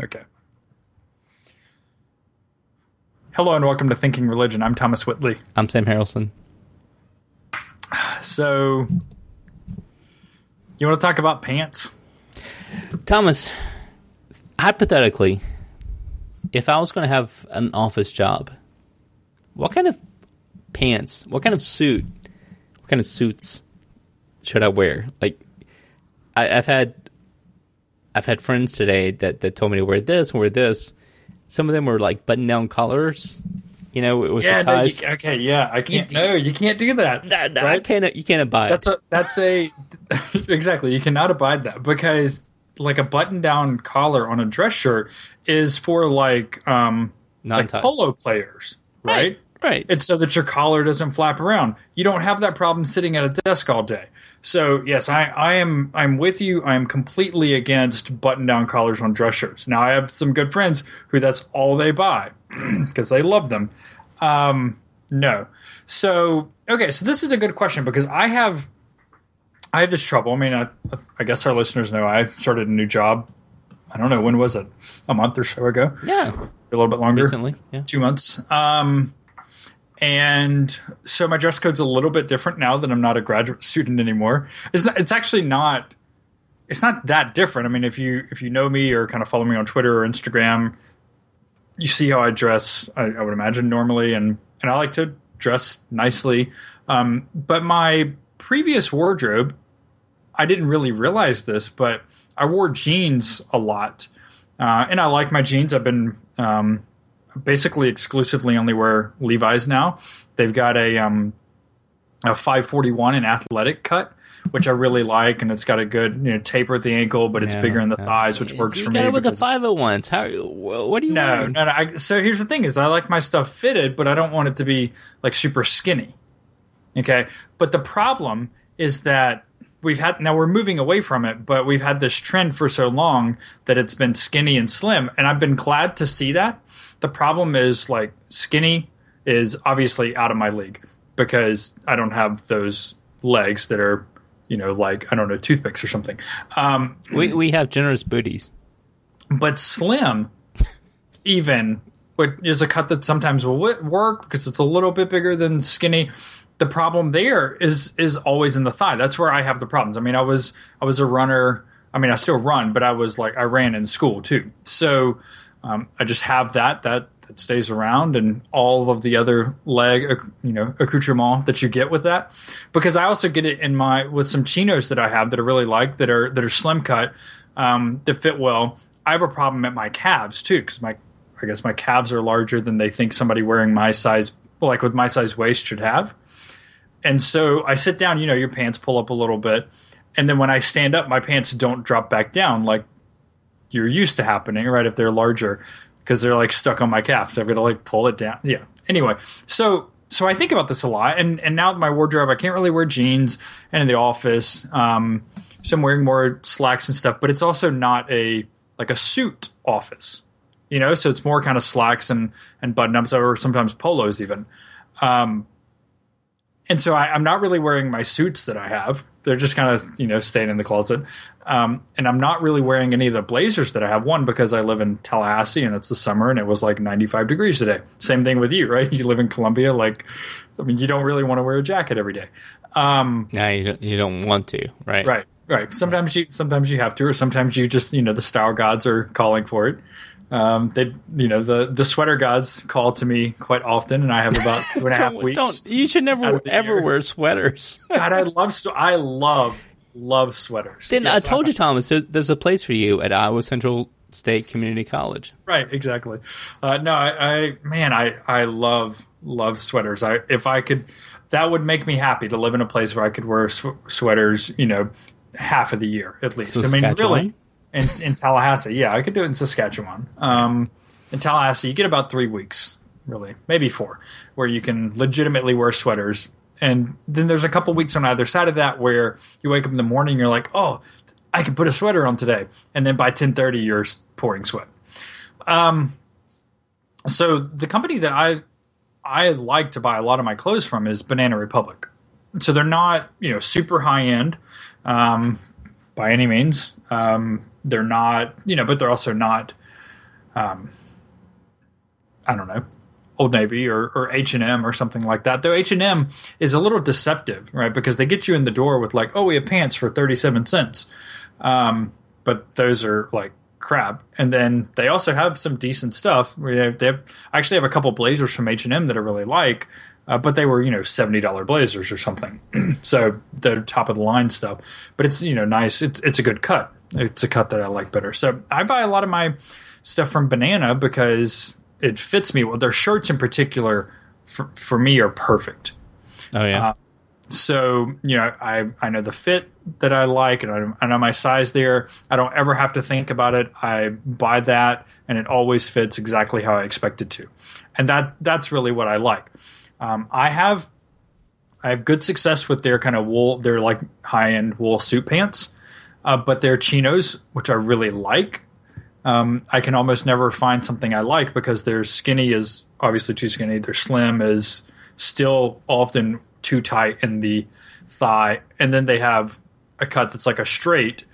Okay. Hello and welcome to Thinking Religion. I'm Thomas Whitley. I'm Sam Harrelson. So, you want to talk about pants? Thomas, hypothetically, if I was going to have an office job, what kind of pants, what kind of suit, what kind of suits should I wear? Like, I, have had, I've had friends today that that told me to wear this, wear this. Some of them were like button-down collars, you know, with yeah, the ties. No, you, okay, yeah, I can't. no, you can't do that. That, that right? I can't. You can't abide. That's a. That's a. exactly, you cannot abide that because like a button-down collar on a dress shirt is for like um like polo players, right? right? Right. It's so that your collar doesn't flap around. You don't have that problem sitting at a desk all day. So yes, I, I am I'm with you. I am completely against button down collars on dress shirts. Now I have some good friends who that's all they buy because they love them. Um, no. So okay, so this is a good question because I have I have this trouble. I mean, I, I guess our listeners know I started a new job. I don't know when was it, a month or so ago. Yeah, a little bit longer. Recently, yeah, two months. Um, and so my dress code's a little bit different now that I'm not a graduate student anymore. It's not, it's actually not it's not that different. I mean, if you if you know me or kind of follow me on Twitter or Instagram, you see how I dress. I, I would imagine normally, and and I like to dress nicely. Um, but my previous wardrobe, I didn't really realize this, but I wore jeans a lot, uh, and I like my jeans. I've been um, basically exclusively only wear Levi's now. They've got a um, a 541 in athletic cut, which I really like, and it's got a good you know taper at the ankle, but it's yeah, bigger in the yeah. thighs, which works you for got me. It with the 501s, how? What do you? No, want? no, no. I, so here's the thing: is I like my stuff fitted, but I don't want it to be like super skinny. Okay, but the problem is that we've had now we're moving away from it, but we've had this trend for so long that it's been skinny and slim, and I've been glad to see that the problem is like skinny is obviously out of my league because I don't have those legs that are, you know, like I don't know, toothpicks or something. Um, we we have generous booties, but slim, even is a cut that sometimes will work because it's a little bit bigger than skinny. The problem there is is always in the thigh. That's where I have the problems. I mean, I was I was a runner. I mean, I still run, but I was like I ran in school too. So um, I just have that that that stays around and all of the other leg you know accoutrement that you get with that because I also get it in my with some chinos that I have that I really like that are that are slim cut um, that fit well. I have a problem at my calves too because my I guess my calves are larger than they think somebody wearing my size like with my size waist should have. And so I sit down, you know, your pants pull up a little bit. And then when I stand up, my pants don't drop back down like you're used to happening, right? If they're larger, because they're like stuck on my calf, so I've got to like pull it down. Yeah. Anyway, so so I think about this a lot, and and now my wardrobe, I can't really wear jeans, and in the office, um, so I'm wearing more slacks and stuff. But it's also not a like a suit office, you know. So it's more kind of slacks and and button ups, or sometimes polos even. Um, and so I, am not really wearing my suits that I have. They're just kind of you know staying in the closet. Um, and I'm not really wearing any of the blazers that I have. One because I live in Tallahassee and it's the summer and it was like 95 degrees today. Same thing with you, right? You live in Columbia, like I mean, you don't really want to wear a jacket every day. Um, no, you don't, you don't want to, right? Right, right. Sometimes you sometimes you have to, or sometimes you just you know the style gods are calling for it. Um, they, you know, the the sweater gods call to me quite often, and I have about two and a half weeks. Don't, you should never ever year. wear sweaters. God, I love so I love love sweaters. Then yes, I told I, you, Thomas, there's, there's, a place for you at Iowa Central State Community College. Right, exactly. Uh, no, I, I, man, I I love love sweaters. I if I could, that would make me happy to live in a place where I could wear sw- sweaters. You know, half of the year at least. I mean, really in, in Tallahassee. Yeah, I could do it in Saskatchewan. Um, in Tallahassee, you get about three weeks, really, maybe four, where you can legitimately wear sweaters. And then there's a couple weeks on either side of that where you wake up in the morning, and you're like, oh, I can put a sweater on today, and then by 10:30 you're pouring sweat. Um, so the company that I I like to buy a lot of my clothes from is Banana Republic. So they're not you know super high end um, by any means. Um, they're not, you know, but they're also not um, I don't know, Old Navy or or H and M or something like that. Though H and M is a little deceptive, right? Because they get you in the door with like, oh, we have pants for thirty seven cents, um, but those are like crap. And then they also have some decent stuff. They have, they have I actually have a couple blazers from H and M that I really like. Uh, but they were, you know, seventy dollar blazers or something. so they're top of the line stuff. But it's, you know, nice. It's it's a good cut. It's a cut that I like better. So I buy a lot of my stuff from Banana because it fits me. Well, their shirts in particular, for, for me, are perfect. Oh yeah. Uh, so you know, I I know the fit that I like, and I, I know my size there. I don't ever have to think about it. I buy that, and it always fits exactly how I expect it to, and that that's really what I like. Um, I have I have good success with their kind of wool, their like high end wool suit pants, uh, but their chinos, which I really like, um, I can almost never find something I like because their skinny is obviously too skinny. Their slim is still often too tight in the thigh, and then they have a cut that's like a straight,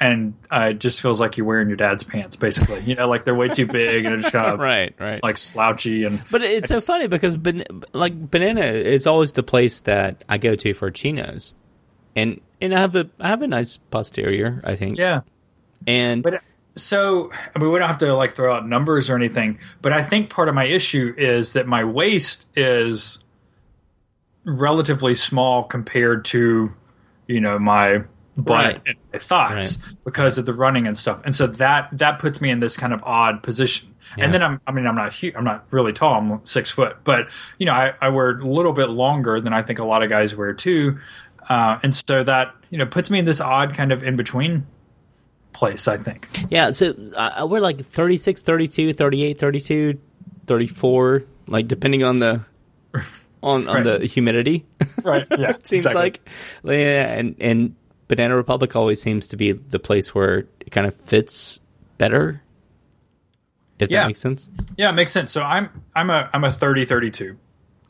and uh, it just feels like you're wearing your dad's pants, basically. You know, like they're way too big and they're just kind of right, right, like slouchy and. But it's so just- funny because ban- like banana is always the place that I go to for chinos, and and I have a I have a nice posterior, I think. Yeah, And But so, I mean, we don't have to like throw out numbers or anything, but I think part of my issue is that my waist is relatively small compared to, you know, my butt Right. and my thighs because of the running and stuff. And so that that puts me in this kind of odd position. Yeah. And then I'm, I mean, I'm not huge, I'm not really tall. I'm six foot, but you know, I, I wear a little bit longer than I think a lot of guys wear too. Uh, and so that you know puts me in this odd kind of in between place. I think. yeah, so uh, we're like 36, 32, 38, 32, 34, like depending on the on on Right. the humidity. Right. Yeah. it seems exactly. like yeah, and and Banana Republic always seems to be the place where it kind of fits better. If Yeah. that makes sense. Yeah, it makes sense. So I'm I'm a I'm a 30 32.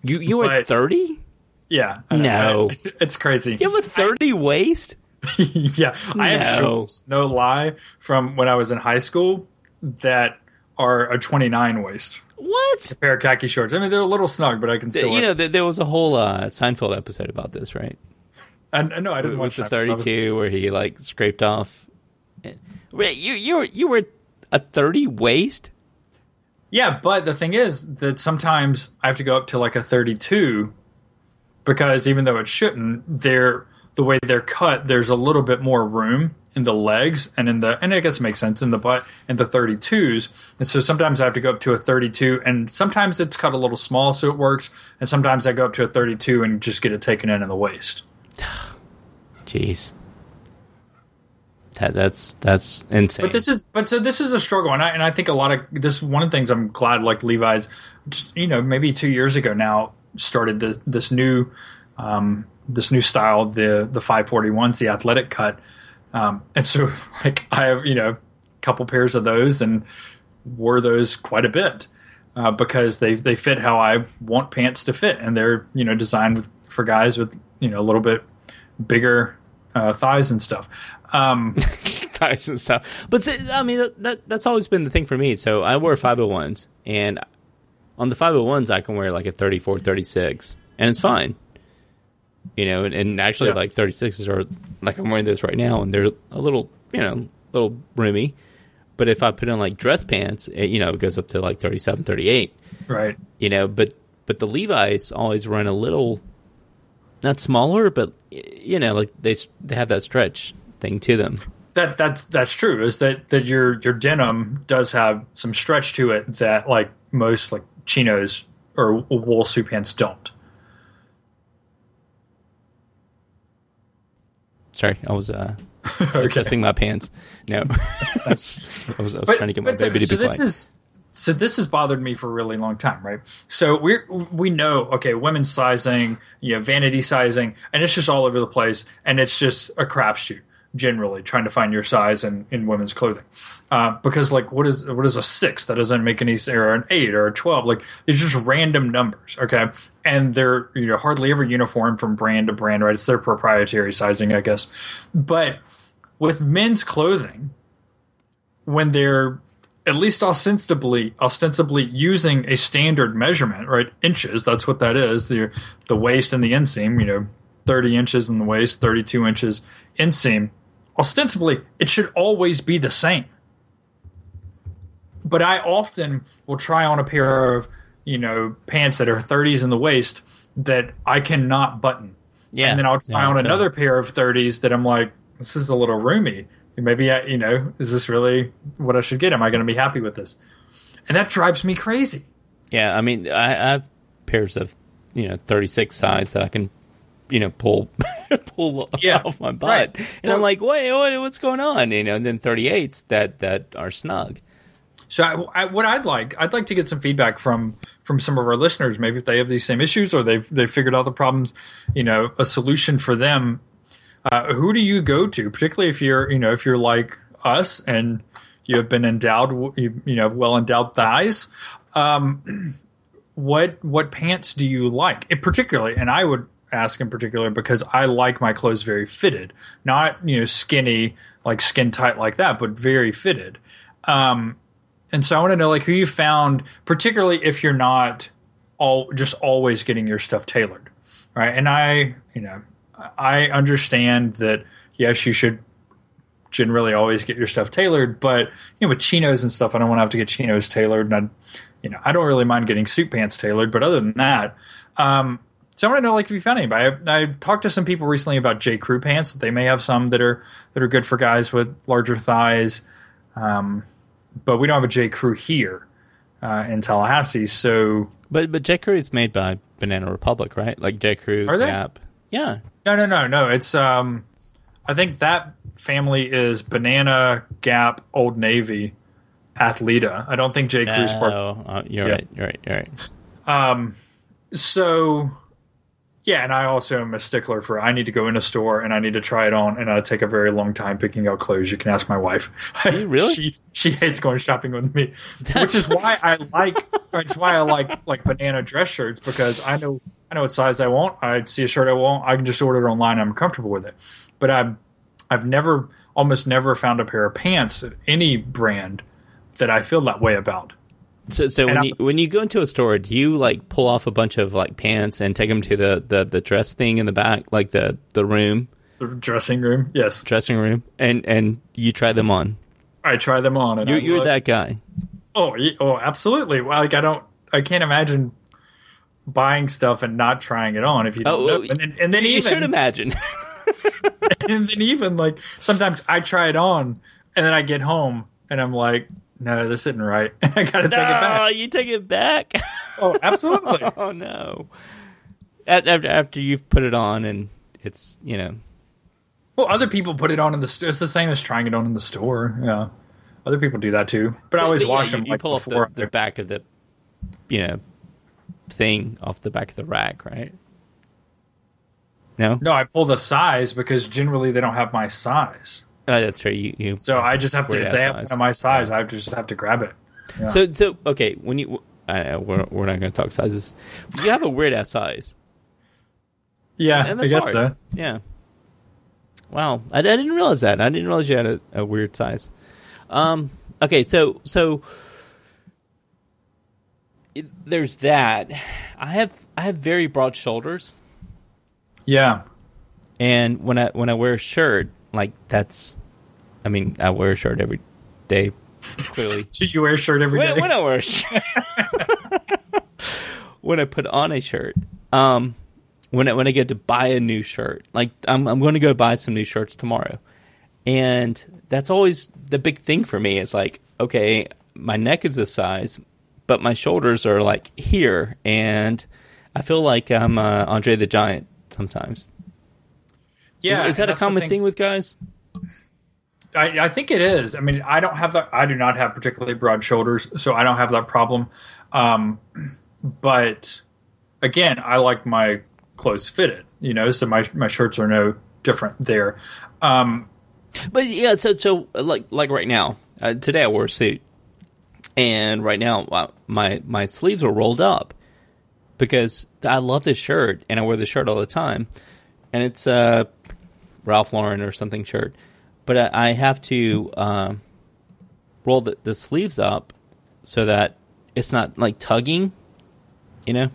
You you But- thirty. Yeah. No. it's crazy. You have a thirty waist. yeah. I have No. shorts, no lie, from when I was in high school that are a 29 waist. What? A pair of khaki shorts. I mean, they're a little snug, but I can still You know, th- there was a whole uh, Seinfeld episode about this, right? And no, I didn't watch the that. thirty-two, where he like scraped off. Wait, you you were you were a thirty waist? Yeah, but the thing is that sometimes I have to go up to like a 32 because even though it shouldn't, they're the way they're cut, there's a little bit more room in the legs and in the and I guess it makes sense in the butt and the 32s. And so sometimes I have to go up to a 32 and sometimes it's cut a little small so it works and sometimes I go up to a 32 and just get it taken in in the waist. Jeez, that that's that's insane. But this is but so this is a struggle, and I and I think a lot of this one of the things I'm glad like Levi's, just, you know, maybe two years ago now started this this new um, this new style the the 541s the athletic cut, um, and so like I have you know a couple pairs of those and wore those quite a bit uh, because they they fit how I want pants to fit, and they're you know designed with, for guys with you know a little bit bigger uh, thighs and stuff. Um, thighs and stuff. But I mean, that, that that's always been the thing for me. So I wear 501s, and on the 501s, I can wear like a 34, 36, and it's fine. You know, and, and actually, Yeah. like 36s are like I'm wearing those right now, and they're a little, you know, little roomy. But if I put on like dress pants, it, you know, it goes up to like 37, 38. right. You know, but but the Levi's always run a little, not smaller, but you know, like they they have that stretch thing to them. That that's that's true. Is that that your your denim does have some stretch to it that like most like chinos or wool suit pants don't. Sorry, I was uh, adjusting my pants. No, I was, I was trying to get my so- baby to so be this quiet. is so this has bothered me for a really long time, right? So we we know okay, women's sizing, you know, vanity sizing, and it's just all over the place, and it's just a crapshoot generally trying to find your size in, in women's clothing. Uh, because like what is what is a six? That doesn't make any sense, or an eight or a twelve. Like it's just random numbers, okay? And they're you know hardly ever uniform from brand to brand, right? It's their proprietary sizing, I guess. But with men's clothing, when they're at least ostensibly ostensibly using a standard measurement, right? Inches. That's what that is. The the waist and the inseam. You know, thirty inches in the waist, thirty two inches inseam. Ostensibly, it should always be the same. But I often will try on a pair of you know pants that are thirties in the waist that I cannot button. Yeah, and then I'll try yeah, on totally. another pair of thirties that I'm like, this is a little roomy. Maybe I, you know, is this really what I should get? Am I going to be happy with this? And that drives me crazy. Yeah, I mean, I, I have pairs of you know 36 size that I can you know pull pull Yeah, off my butt, right. and So- I'm like, wait, what, what's going on? You know, and then 38s that that are snug. So I, I, what I'd like, I'd like to get some feedback from from some of our listeners. Maybe if they have these same issues or they've they've figured out the problems, you know, a solution for them. Uh, who do you go to, particularly if you're you know if you're like us and you have been endowed, you, you know, well endowed thighs. Um, what what pants do you like, in particularly? And I would ask in particular because I like my clothes very fitted, not you know skinny like skin tight like that, but very fitted. Um, and so I want to know like who you found, particularly if you're not all just always getting your stuff tailored, right? And I, you know, I understand that yes, you should generally always get your stuff tailored, but you know, with chinos and stuff, I don't want to have to get chinos tailored, and I, you know, I don't really mind getting suit pants tailored, but other than that, um, so I want to know like if you found anybody. I, I talked to some people recently about J Crew pants that they may have some that are that are good for guys with larger thighs. Um, but we don't have a J Crew here uh, in Tallahassee. So But but J Crew is made by Banana Republic, right? Like J Crew, Are they? Gap. Yeah, no, no, no, no. It's um, I think that family is Banana Gap, Old Navy, Athleta. I don't think J Crew's part. Oh, uh, you're Yeah. right. You're right. You're right. Um, so yeah, and I also am a stickler for I need to go in a store and I need to try it on, and I take a very long time picking out clothes. You can ask my wife. really? she she hates going shopping with me, which is why I like. Which why I like like banana dress shirts because I know I know what size I want. I see a shirt I want. I can just order it online. I'm comfortable with it. But I've I've never almost never found a pair of pants at any brand that I feel that way about. So, so when you when you go into a store, do you like pull off a bunch of like pants and take them to the, the, the dress thing in the back, like the, the room, The dressing room, yes, dressing room, and and you try them on? I try them on, and You're, you're look- that guy. Oh, oh, absolutely. Well, like I don't, I can't imagine buying stuff and not trying it on if you don't Oh. And then, and then you even, should imagine. and then even like sometimes I try it on and then I get home and I'm like, no, this isn't right. I gotta take it no, back. you take it back. Oh, absolutely. oh no! After after you've put it on and it's you know well, other people put it on in the store. It's the same as trying it on in the store. Yeah, other people do that too. But I always But wash you, them You like pull off the, the back of the you know thing off the back of the rack, right? No, no, I pull the size because generally they don't have my size. Oh, that's true. You, you So I just have to. If they have size. my size, I just have to grab it. Yeah. So so okay, when you uh, we're we're not going to talk sizes. You have a weird ass size, yeah, and I guess hard. so. Yeah. Wow, I, I didn't realize that. I didn't realize you had a, a weird size. Um. Okay, so so it, there's that. I have I have very broad shoulders, Yeah. and when I when I wear a shirt, like that's, I mean, I wear a shirt every day. Clearly, Do you wear a shirt every day? when, when I wear a shirt, when I put on a shirt, um, when I, when I get to buy a new shirt, like I'm I'm going to go buy some new shirts tomorrow, and that's always the big thing for me. Is like, okay, my neck is this size, but my shoulders are like here, and I feel like I'm uh, Andre the Giant sometimes. Yeah. is that a common thing with guys? I, I think it is. I mean, I don't have that. I do not have particularly broad shoulders, so I don't have that problem. Um, but again, I like my clothes fitted. You know, so my my shirts are no different there. Um, But yeah, so so like like right now, uh, today I wore a suit, and right now uh, my my sleeves are rolled up because I love this shirt and I wear this shirt all the time, and it's a Ralph Lauren or something shirt, but I, I have to um, roll the, the sleeves up so that it's not like tugging. You know.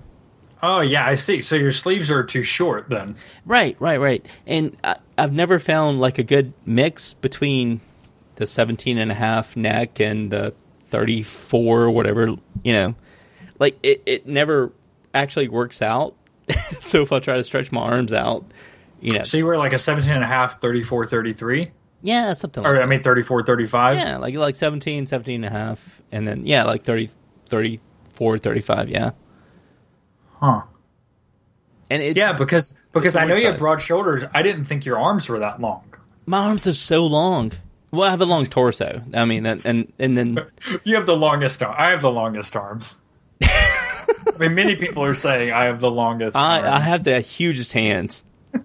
Oh yeah, I see. So your sleeves are too short then. Right, right, right. And I, I've never found like a good mix between the 17 and a half neck and the 34 or whatever, you know. Like it, it never actually works out. so if I try to stretch my arms out, you know. So you were like a 17 and a half, 34, 33? Yeah, something like Or that. I mean 34, 35? Yeah, like like 17, 17 and a half and then yeah, like 30 34, 35, yeah. Huh. And it's Yeah, because because I know you have broad shoulders. I didn't think your arms were that long. my arms are so long. Well, I have a long torso. I mean, and and, and then You have the longest arm. I have the longest arms. I mean, many people are saying I have the longest. I, I have the hugest hands.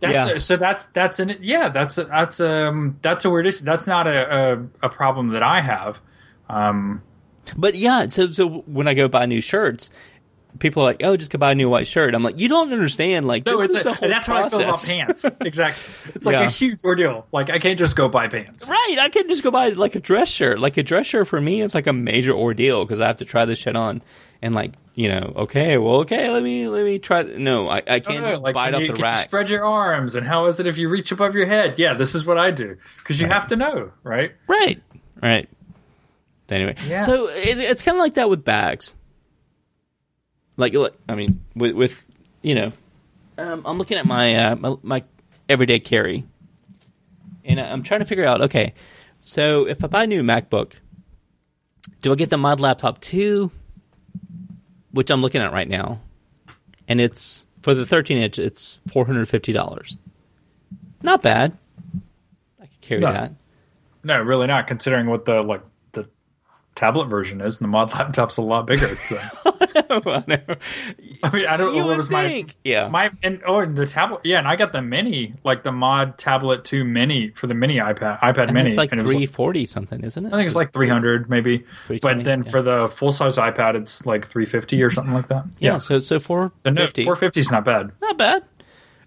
That's Yeah. a- so that's that's an yeah that's a, that's um that's a weird issue. That's not a, a a problem that I have. Um, But yeah, so so when I go buy new shirts, people are like, "Oh, just go buy a new white shirt." I'm like, "You don't understand. Like, no, this it's is a, a that's how I feel about process." pants. Exactly, it's like Yeah. a huge ordeal. Like I can't just go buy pants. Right, I can't just go buy like a dress shirt. Like a dress shirt for me, it's like a major ordeal because I have to try this shit on and like you know, okay, well, okay, let me let me try. No, I, I can't No, just like, buy it can off the can you rack. spread your arms, and how is it if you reach above your head? Yeah, this is what I do because you have to know, right? Right, right. Anyway, Yeah. so it, it's kind of like that with bags. Like, look, I mean, with, with you know, um, I'm looking at my, uh, my my everyday carry, and I'm trying to figure out. Okay, so if I buy a new MacBook, do I get the mod laptop too? Which I'm looking at right now, and it's for the 13 inch. It's four hundred fifty dollars. Not bad. I could carry No. that. No, really not. Considering what the like tablet version is, and the mod laptop's a lot bigger. So. I know. I mean, I don't You know what was think. my Yeah. my and oh, and the tablet. Yeah, and I got the mini, like the mod tablet two mini for the mini iPad iPad And mini. it's like and it was three forty something, isn't it? I think it's like three hundred maybe, 320, but then yeah. for the full size iPad, it's like three fifty or something like that. yeah, So so four so no, fifty, four fifty is not bad. not bad.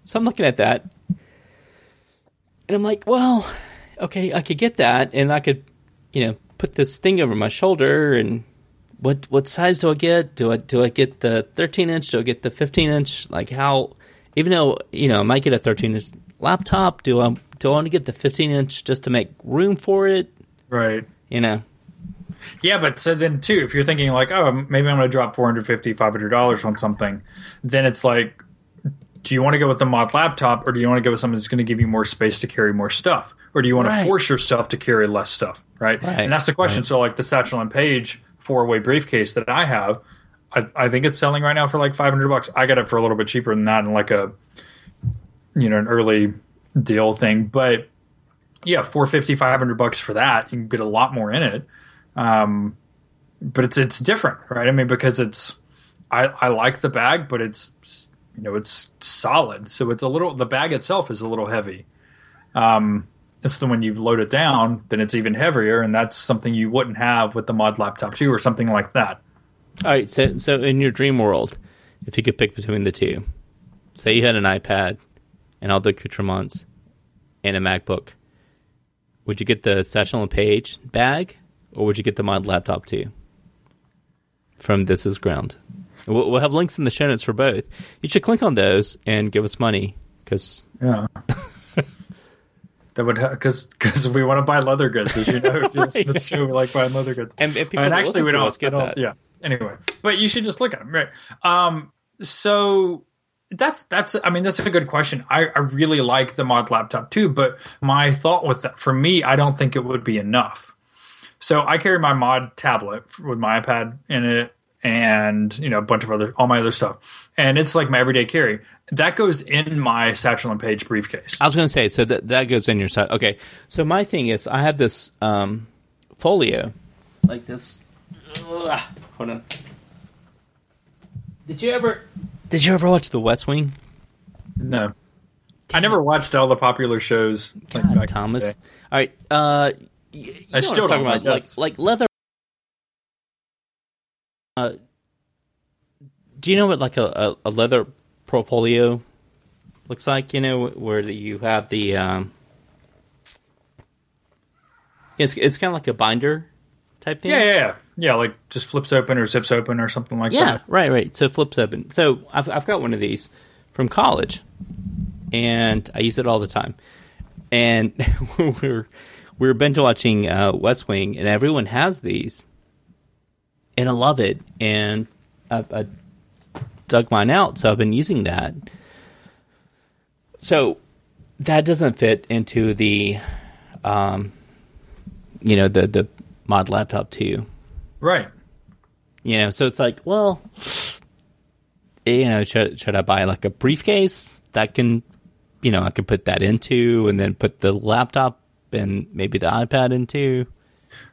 So I'm looking at that, and I'm like, well, okay, I could get that, and I could, you know, put this thing over my shoulder, and what what size do I get? Do I do I get the 13 inch? Do I get the 15 inch? Like how? Even though you know I might get a 13 inch laptop, do I do I want to get the 15 inch just to make room for it? Right. You know, Yeah, but so then too, if you're thinking like, oh, maybe I'm going to drop 450 dollars on something, then it's like, do you want to go with the mod laptop, or do you want to go with something that's going to give you more space to carry more stuff, or do you want Right. to force yourself to carry less stuff, right? Right, And that's the question. So like the Satchel and Page four way briefcase that I have, I, I think it's selling right now for like 500 bucks. I got it for a little bit cheaper than that, in like a, you know, an early deal thing, but. Yeah, 450 500 bucks for that. You can get a lot more in it Um, but it's it's different, right? I mean, because it's I I like the bag, but it's you know it's solid, so it's a little the bag itself is a little heavy. Um, it's the when you load it down, then it's even heavier, and that's something you wouldn't have with the mod laptop two or something like that. All right, so so in your dream world, if you could pick between the two, say you had an iPad and all the accoutrements and a MacBook, would you get the and Page bag, or would you get the mod laptop too? From This Is Ground, we'll, we'll have links in the show notes for both. You should click on those and give us money because Yeah. That would because because we want to buy leather goods, as you know. If you listen to the show, we like buying leather goods. And- and and actually, we don't, get that. Yeah. Anyway, but you should just look at them, right? Um. So that's that's. I mean, that's a good question. I I really like the mod laptop too, but my thought with that for me, I don't think it would be enough. So I carry my mod tablet with my iPad in it and you know a bunch of other all my other stuff and it's like my everyday carry that goes in my satchel and page briefcase I was going to say so that that goes in your side. Okay, so my thing is I have this um, folio like this. Ugh, hold on. Did you ever? Did you ever watch The West Wing? No. I never watched all the popular shows. like, God, Thomas. All right. Uh, y- you I still talking about, like like leather. Uh, do you know what like a, a, leather portfolio looks like? You know where you have the um, It's it's kind of like a binder type thing. Yeah, yeah, yeah. Yeah, like just flips open or zips open or something like Yeah, that. right, right. So it flips open. So I've I've got one of these from college, and I use it all the time. And we're we're binge watching uh, West Wing, and everyone has these, and I love it. And I, I dug mine out, so I've been using that. So that doesn't fit into the, um, you know, the the mod laptop too. Right. You know, so it's like, well, you know, should should I buy like a briefcase that can, you know, I can put that into, and then put the laptop and maybe the iPad into.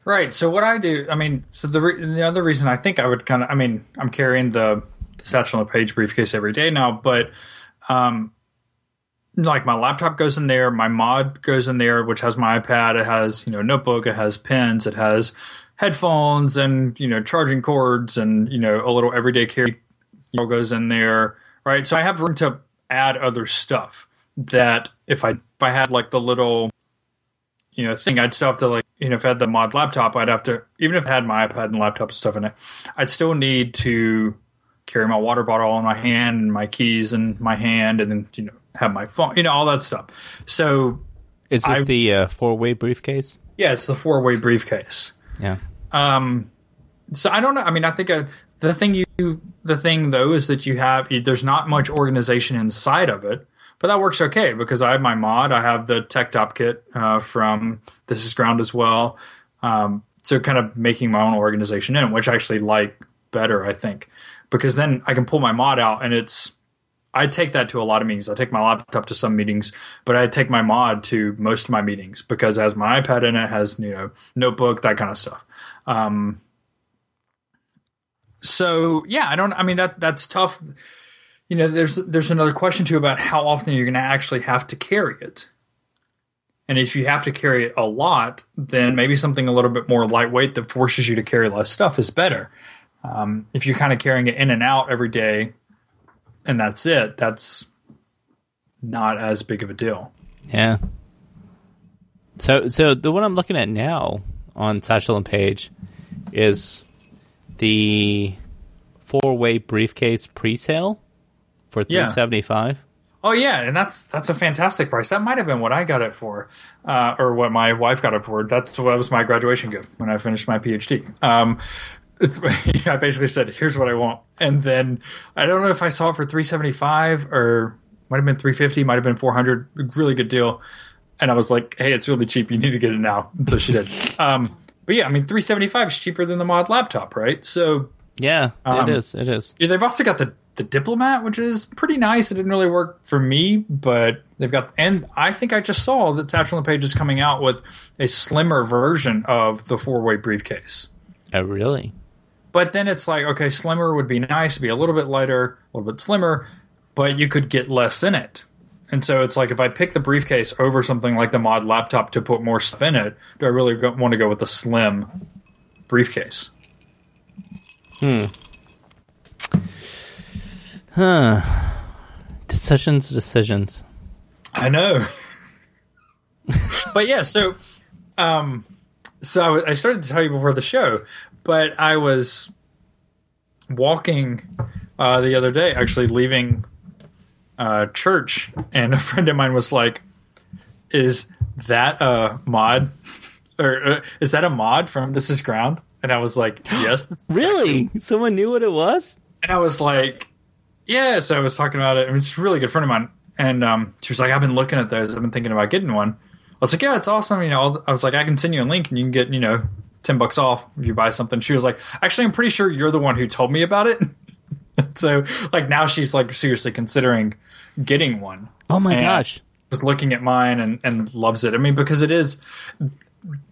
Right. So what I do, I mean, so the re- the other reason I think I would kind of, I mean, I'm carrying the, Satchel and Page briefcase every day now, but um, like my laptop goes in there, my mod goes in there, which has my iPad, it has you know notebook, it has pens, it has headphones, and you know charging cords, and you know a little everyday carry goes in there, right? So I have room to add other stuff that if I if I had like the little you know thing, I'd still have to like you know if I had the mod laptop, I'd have to even if I had my iPad and laptop and stuff in it, I'd still need to carry my water bottle in my hand and my keys in my hand, and then you know have my phone, you know all that stuff. So Is this I- the uh, four way briefcase? yeah, it's the four way briefcase. Yeah. Um, so I don't know. I mean, I think uh the thing you, the thing though, is that you have there's not much organization inside of it, but that works okay because I have my mod. I have the Tech Dopp kit uh, from This Is Ground as well. Um, so kind of making my own organization in, which I actually like better, I think, because then I can pull my mod out and it's. I take that to a lot of meetings. I take my laptop to some meetings, but I take my mod to most of my meetings because it has my iPad in it, has you know notebook, that kind of stuff. Um, so yeah, I don't. I mean that that's tough. You know, there's there's another question too about how often you're going to actually have to carry it. And if you have to carry it a lot, then maybe something a little bit more lightweight that forces you to carry less stuff is better. Um, if you're kind of carrying it in and out every day, and that's it, that's not as big of a deal. Yeah. So, so the one I'm looking at now on Satchel and Page is the four-way briefcase pre-sale for Yeah. three seventy five. Oh yeah, and that's that's a fantastic price. That might have been what I got it for, uh, or what my wife got it for. That's what was my graduation gift when I finished my PhD. Um, it's, I basically said, "Here's what I want," and then I don't know if I saw it for three seventy five or might have been three fifty, might have been four hundred. Really good deal. And I was like, "Hey, it's really cheap. You need to get it now." And so she did. Um, but yeah, I mean, three seventy five is cheaper than the mod laptop, right? So Yeah, Um, it is. It is. yeah, they've also got the the diplomat, which is pretty nice. It didn't really work for me, but they've got and I think I just saw that Satchel and Page is coming out with a slimmer version of the four way briefcase. Oh, really? But then it's like, okay, slimmer would be nice, be a little bit lighter, a little bit slimmer, but you could get less in it. And so it's like if I pick the briefcase over something like the mod laptop to put more stuff in it, do I really go, want to go with the slim briefcase? Hmm. Huh. Decisions, decisions. I know. but yeah, so um so I, w- I started to tell you before the show, but I was walking uh the other day actually leaving uh church and a friend of mine was like is that a mod or uh, is that a mod from This Is Ground? And I was like, yes, that's Really? Someone knew what it was? and I was like, yeah. So I was talking about it. And it's a really good friend of mine. And um, she was like, I've been looking at those. I've been thinking about getting one. I was like, yeah, it's awesome. You know, I was like, I can send you a link and you can get, you know, 10 bucks off if you buy something. She was like, actually, I'm pretty sure you're the one who told me about it. so like now she's like seriously considering getting one. Oh my And gosh. Was looking at mine and, and loves it. I mean, because it is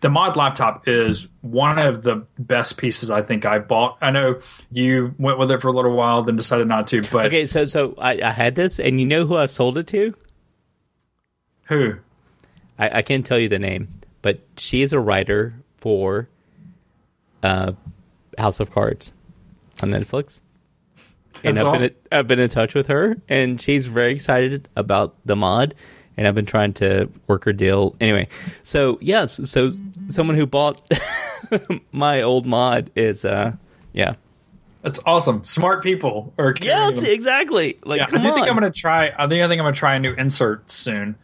the mod laptop is one of the best pieces I think I bought. I know you went with it for a little while, then decided not to. But Okay, so so I, I had this, and you know who I sold it to? who? I, I can't tell you the name, but she is a writer for uh, House of Cards on Netflix. And I've been. I've been in touch with her, and she's very excited about the mod. And I've been trying to work her deal. Anyway, so yes, so someone who bought my old mod is uh yeah. That's awesome. Smart people are Yes, them. exactly. Like Yeah, I do on. think I'm going to try. I think I think I'm going to try a new insert soon.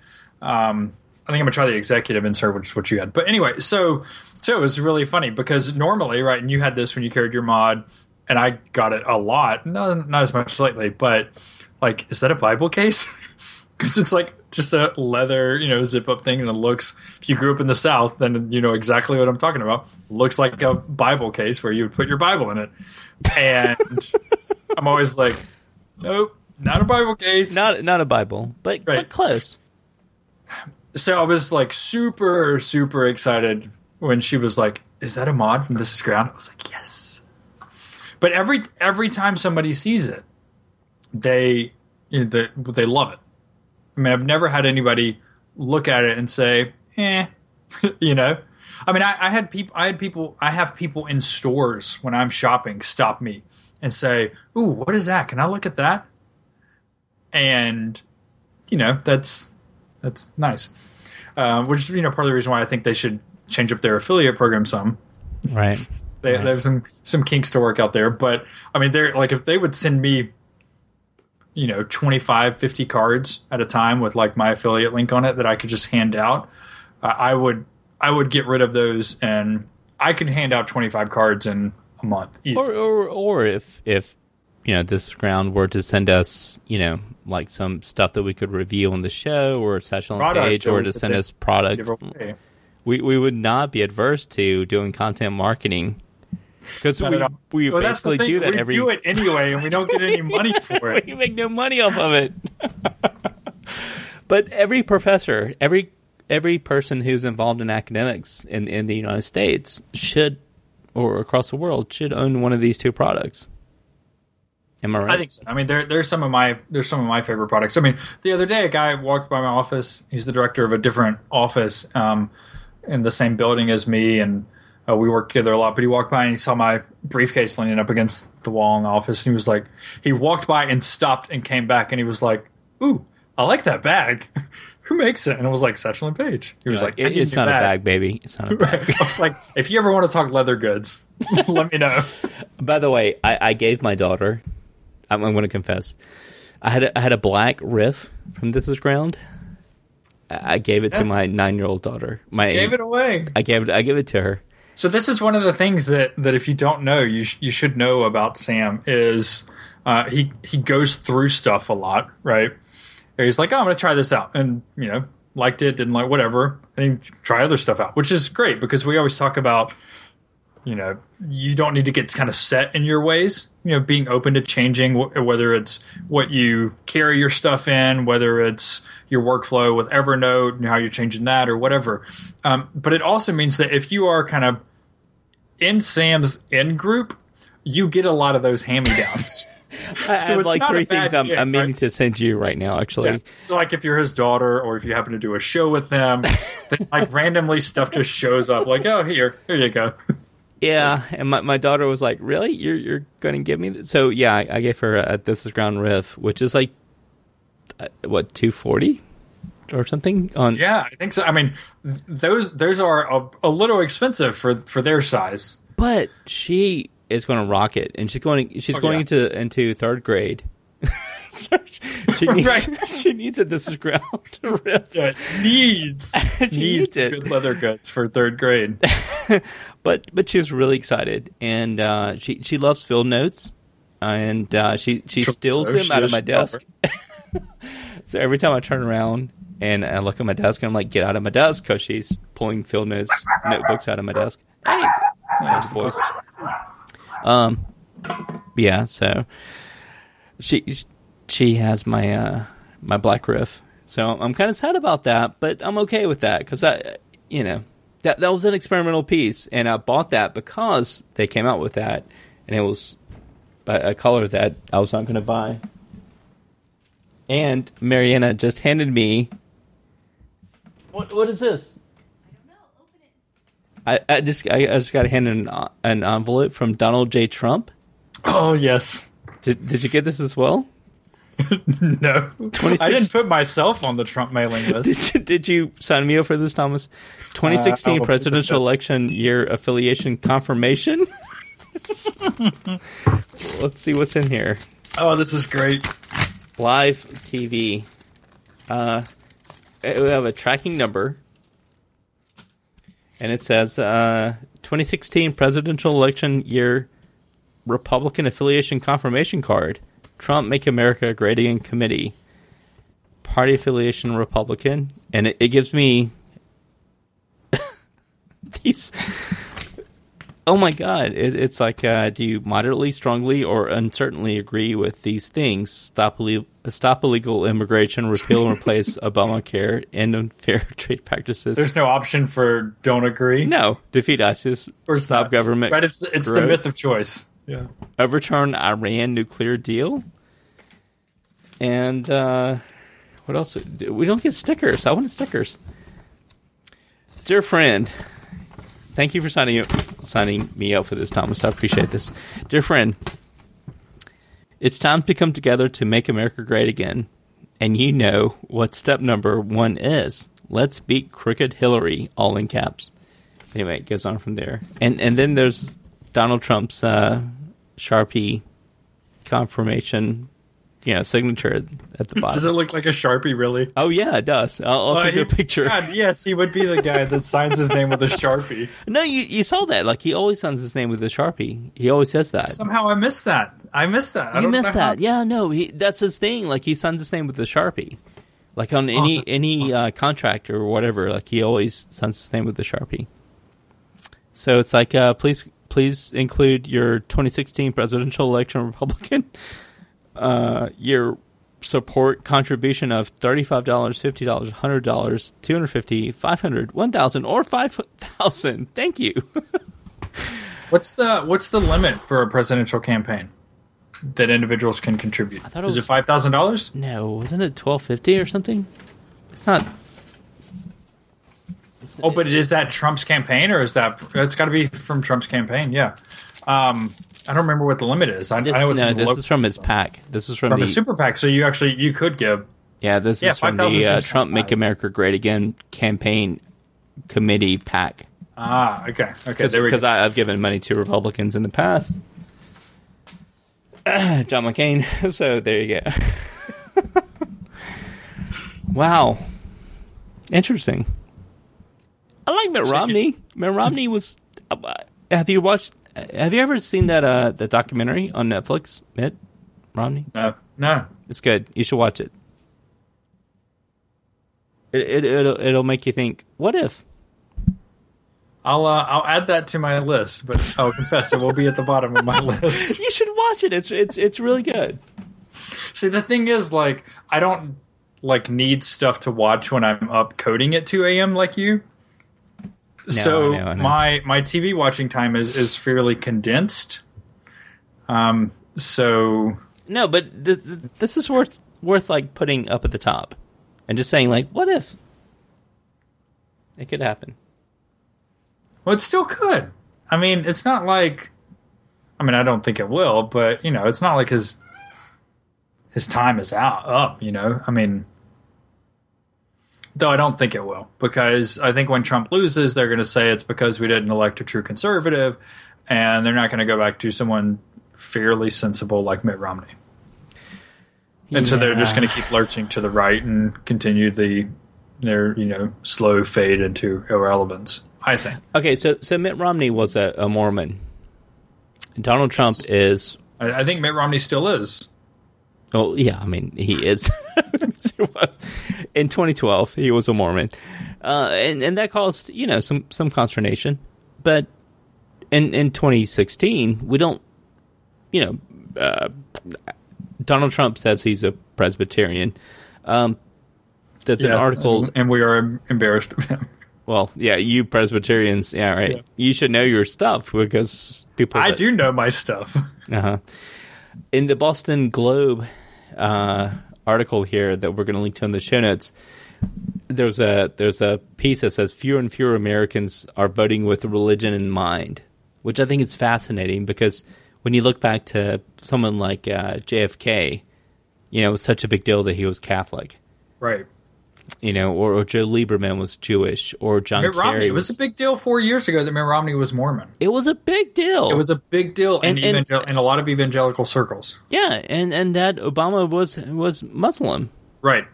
Um, I think I'm going to try the executive insert, which is what you had. But anyway, so so it was really funny because normally, right, and you had this when you carried your mod, and I got it a lot. No, not as much lately, but like, is that a Bible case? Because it's like just a leather, you know, zip up thing, and it looks. If you grew up in the South, then you know exactly what I'm talking about. Looks like a Bible case where you would put your Bible in it, and I'm always like, nope, not a Bible case. not not a Bible, but, Right. but close. so I was like super, super excited when she was like, "Is that a mod from This Is Ground?" I was like, "Yes." But every every time somebody sees it, they you know, they, they love it. I mean, I've never had anybody look at it and say, "Eh," you know. I mean, I, I had people. I had people. I have people in stores when I'm shopping stop me and say, "Ooh, what is that? Can I look at that?" And you know, that's that's nice. Uh, which is you know part of the reason why I think they should change up their affiliate program some. Right. They, Right. they have some some kinks to work out there, but I mean, they're like if they would send me, you know, 25, 50 cards at a time with like my affiliate link on it that I could just hand out, uh, I would I would get rid of those and I could hand out twenty five cards in a month. Easily. Or, or or if if you know this ground were to send us you know like some stuff that we could review on the show or session on the page or to send us product we we would not be adverse to doing content marketing because we we Well, basically do that we every do it anyway, and we don't get any money for it. we make no money off of it. but every professor, every every person who's involved in academics in in the United States should or across the world should own one of these two products. Am I right? I think so. I mean, there, there's some of my there's some of my favorite products. I mean, the other day a guy walked by my office. He's the director of a different office um, in the same building as me, and uh, we work together a lot. But he walked by and he saw my briefcase leaning up against the wall in the office, and he was like, he walked by and stopped and came back, and he was like, "Ooh, I like that bag. Who makes it?" And it was like Satchel and Page. He was like, It- "I need it's not a bag, baby. It's not a bag. I was like, if you ever want to talk leather goods, let me know. By the way, I, I gave my daughter. I'm, I'm going to confess. I had a, I had a black riff from This Is Ground. I gave it to my nine year old daughter. My Gave it away. I gave it. I gave it to her. So this is one of the things that that if you don't know, you sh- you should know about Sam is uh, he he goes through stuff a lot, right? And he's like, oh, I'm to try this out, and you know, liked it, didn't like whatever, and try other stuff out, which is great because we always talk about, you know, you don't need to get kind of set in your ways. You know, being open to changing, wh- whether it's what you carry your stuff in, whether it's your workflow with Evernote and how you're changing that or whatever. Um, but it also means that if you are kind of in Sam's in group, you get a lot of those hand me downs. I So have it's like three things I'm, gig, I'm meaning right? to send you right now. Actually, Yeah. So, like if you're his daughter or if you happen to do a show with them, then like randomly stuff just shows up. Like, oh, here, here you go. Yeah, and my, my daughter was like, "Really? You're you're going to give me?" This? So yeah, I, I gave her a This Is Ground riff, which is like uh, what two forty or something on. Yeah, I think so. I mean, th- those those are a, a little expensive for for their size. But she is going to rock it, and she's going she's Oh, going yeah. into into third grade. so she needs Right. she needs a This Is Ground. Yeah, it needs needs needs it. good leather goods for third grade. but but she was really excited, and uh, she she loves field notes, and uh, she she So steals them she out of my desk. so every time I turn around and I look at my desk, and I'm like, "Get out of my desk!" Because she's pulling field notes notebooks out of my desk. Hey, voice. Um, yeah. So she she has my uh my black riff. So I'm kind of sad about that, but I'm okay with that because I, you know, that that was an experimental piece, and I bought that because they came out with that, and it was a, a color that I was not going to buy. And Mariana just handed me. What what is this? I, I just I, I just got handed an, an envelope from Donald J. Trump. Oh yes, Did did you get this as well? no, 26 I didn't put myself on the Trump mailing list. Did, did you sign me up for this, Thomas? 2016 Uh, presidential election year affiliation confirmation. Let's see what's in here. oh, this is great. Live TV. Uh, we have a tracking number, and it says uh, 2016 presidential election year Republican affiliation confirmation card. Trump Make America Great Again Committee. Party affiliation Republican, and it, it gives me these. Oh my God! It, it's like, uh, do you moderately, strongly, or uncertainly agree with these things? Stop, ille- stop illegal immigration, repeal and replace Obamacare, end unfair trade practices. There's no option for don't agree. no, defeat ISIS, Or stop not. government, Right, it's it's the myth of choice. Yeah. overturn Iran nuclear deal, and uh, what else? We don't get stickers. I want stickers. Dear friend, thank you for signing signing me up for this, Thomas. I appreciate this. Dear friend, it's time to come together to make America great again, and you know what step number one is. Let's beat crooked Hillary, all in caps. Anyway, it goes on from there, and and then there's Donald Trump's uh, Sharpie confirmation, you know, signature at the bottom. Does it look like a sharpie? Really? oh yeah, it does. I'll, I'll Uh, send you a picture. God, yes, he would be the guy that signs his name with a sharpie. No, you you saw that. Like he always signs his name with a Sharpie. He always says that. Somehow I missed that. I missed that. I you missed know how- that. Yeah, no, he that's his thing. Like he signs his name with a Sharpie. Like on any that's any awesome. uh, contract or whatever, like he always signs his name with a Sharpie. So it's like, uh, please please include your 2016 presidential election Republican uh, your support contribution of $35, $50, $100, $250, $500, $1,000, or 5,000. Thank you. What's the what's the limit for a presidential campaign that individuals can contribute? I thought it Is was- it five thousand dollars? no, wasn't it 1250 or something? It's not. Oh, but is that Trump's campaign or is that it's got to be from Trump's campaign? Yeah. Um, I don't remember what the limit is. I, I know it's no, this local- is from his pack. This is from, from the a super PAC. So you actually you could give. yeah. This Yeah, is from 5,000 the uh, Trump Make. America Great Again campaign committee pack. Ah, okay, okay. Because. I've given money to Republicans in the past. John McCain. So there you go. wow, interesting. I like Mitt Romney. Mitt Romney was. Uh, have you watched? Have you ever seen that uh, the documentary on Netflix? Mitt Romney. No, no. It's good. You should watch it. It it it'll, it'll make you think. What if? I'll uh, I'll add that to my list, but I'll confess it will be at the bottom of my list. You should watch it. It's it's it's really good. See, the thing is, like, I don't like need stuff to watch when I'm up coding at 2 a.m. like you. So I know, I know. my my TV watching time is is fairly condensed. Um. So No, but th- th- this is worth worth like putting up at the top, and just saying like, what if? It could happen. well, it still could. I mean, it's not like. I mean, I don't think it will, but you know, it's not like his his time is out up. You know, I mean. Though I don't think it will, because I think when Trump loses, they're going to say it's because we didn't elect a true conservative, and they're not going to go back to someone fairly sensible like Mitt Romney. And so they're just going to keep lurching to the right and continue the their you know slow fade into irrelevance. I think. Okay, so so Mitt Romney was a, a Mormon. Donald Trump Yes. is. I, I think Mitt Romney still is. Oh yeah, I mean he is. In 2012, he was a Mormon, uh, and and that caused you know some some consternation. But in in 2016, we don't. You know, uh, Donald Trump says he's a Presbyterian. Um, there's an article. and we are embarrassed of him. Well, yeah, you Presbyterians, yeah, right. Yeah. You should know your stuff because people. I that- do know my stuff. uh-huh. In the Boston Globe uh, article here that we're going to link to in the show notes, there's a there's a piece that says fewer and fewer Americans are voting with religion in mind, which I think is fascinating because when you look back to someone like uh, JFK, you know, it was such a big deal that he was Catholic. Right. You know, or, or Joe Lieberman was Jewish, or John Mitt Kerry Romney. It was a big deal four years ago that Mitt Romney was Mormon. It was a big deal. It was a big deal in, And- and- evangel- in a lot of evangelical circles. yeah, and and that Obama was was Muslim. Right.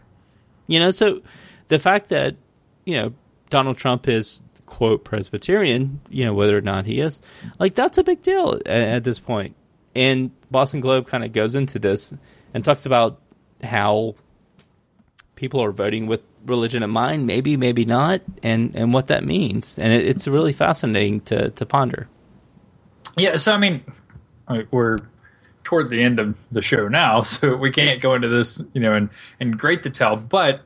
You know, so the fact that you know Donald Trump is quote Presbyterian, you know whether or not he is, like that's a big deal at, at this point. And Boston Globe kind of goes into this and talks about how people are voting with religion in mind, maybe, maybe not, and and what that means. And it, it's really fascinating to to ponder. Yeah. So I mean, we're toward the end of the show now, so we can't go into this, you know, in in great detail. But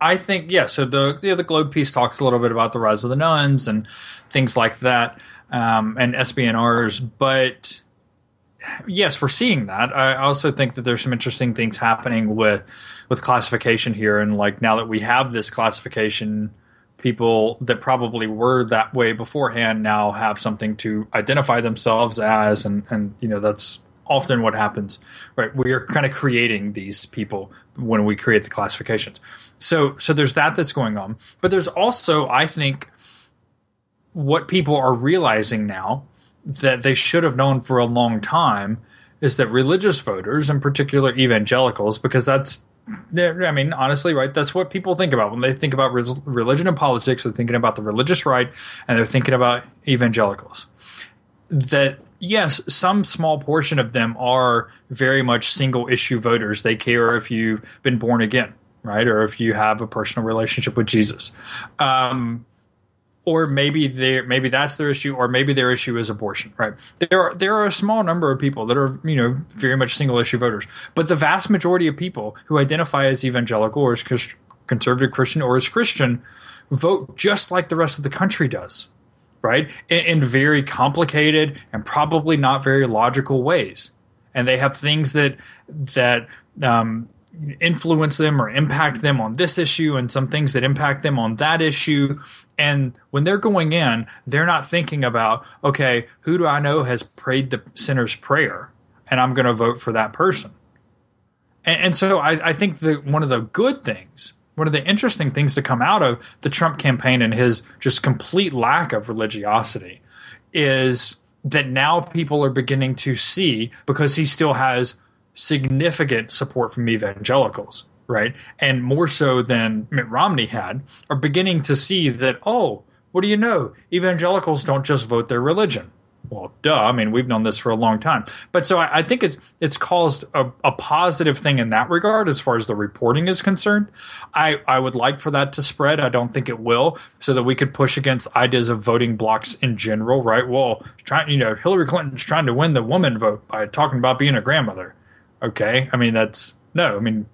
I think yeah. So the yeah, the Globe piece talks a little bit about the rise of the nones and things like that, um, and SBNRs, but. Yes, we're seeing that. I also think that there's some interesting things happening with with classification here, and like now that we have this classification, people that probably were that way beforehand now have something to identify themselves as. And and you know that's often what happens right? We are kind of creating these people when we create the classifications. So so there's that that's going on. But there's also i think what people are realizing now that they should have known for a long time is that religious voters in particular evangelicals because that's I mean, honestly, right? That's what people think about when they think about religion and politics. They're thinking about the religious right, and they're thinking about evangelicals. That yes, some small portion of them are very much single issue voters. They care if you've been born again, right, or if you have a personal relationship with Jesus. Um, or maybe they maybe that's their issue, or maybe their issue is abortion. Right? There are there are a small number of people that are you know very much single issue voters, but the vast majority of people who identify as evangelical or as conservative Christian or as Christian vote just like the rest of the country does, right? In, in very complicated and probably not very logical ways, and they have things that that um, influence them or impact them on this issue and some things that impact them on that issue. And when they're going in, they're not thinking about, okay, who do I know has prayed the sinner's prayer? And I'm going to vote for that person. And, and so I, I think that one of the good things, one of the interesting things to come out of the Trump campaign and his just complete lack of religiosity is that now people are beginning to see because he still has significant support from evangelicals, right? And more so than Mitt Romney had, are beginning to see that, oh, what do you know? Evangelicals don't just vote their religion. Well, duh. I mean, we've known this for a long time. But so I, I think it's it's caused a, a positive thing in that regard as far as the reporting is concerned. I, I would like for that to spread. I don't think it will, so that we could push against ideas of voting blocs in general, right? Well, trying you know, Hillary Clinton's trying to win the woman vote by talking about being a grandmother okay? I mean that's no i mean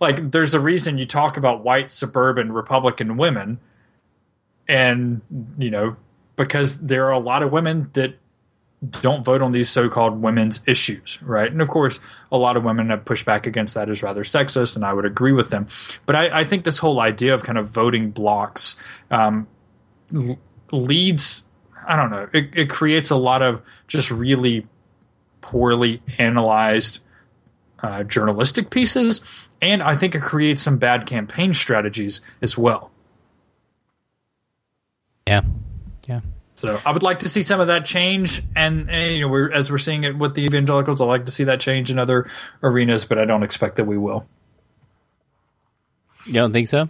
like there's a reason you talk about white suburban republican women and you know because there are a lot of women that don't vote on these so-called women's issues right? And of course a lot of women have pushed back against that as rather sexist and i would agree with them. But i, I think this whole idea of kind of voting blocs um, l- leads i don't know it, it creates a lot of just really poorly analyzed uh, journalistic pieces, and I think it creates some bad campaign strategies as well. Yeah, yeah. So I would like to see some of that change, and, and you know, we're, as we're seeing it with the evangelicals, I like to see that change in other arenas, but I don't expect that we will. You don't think so?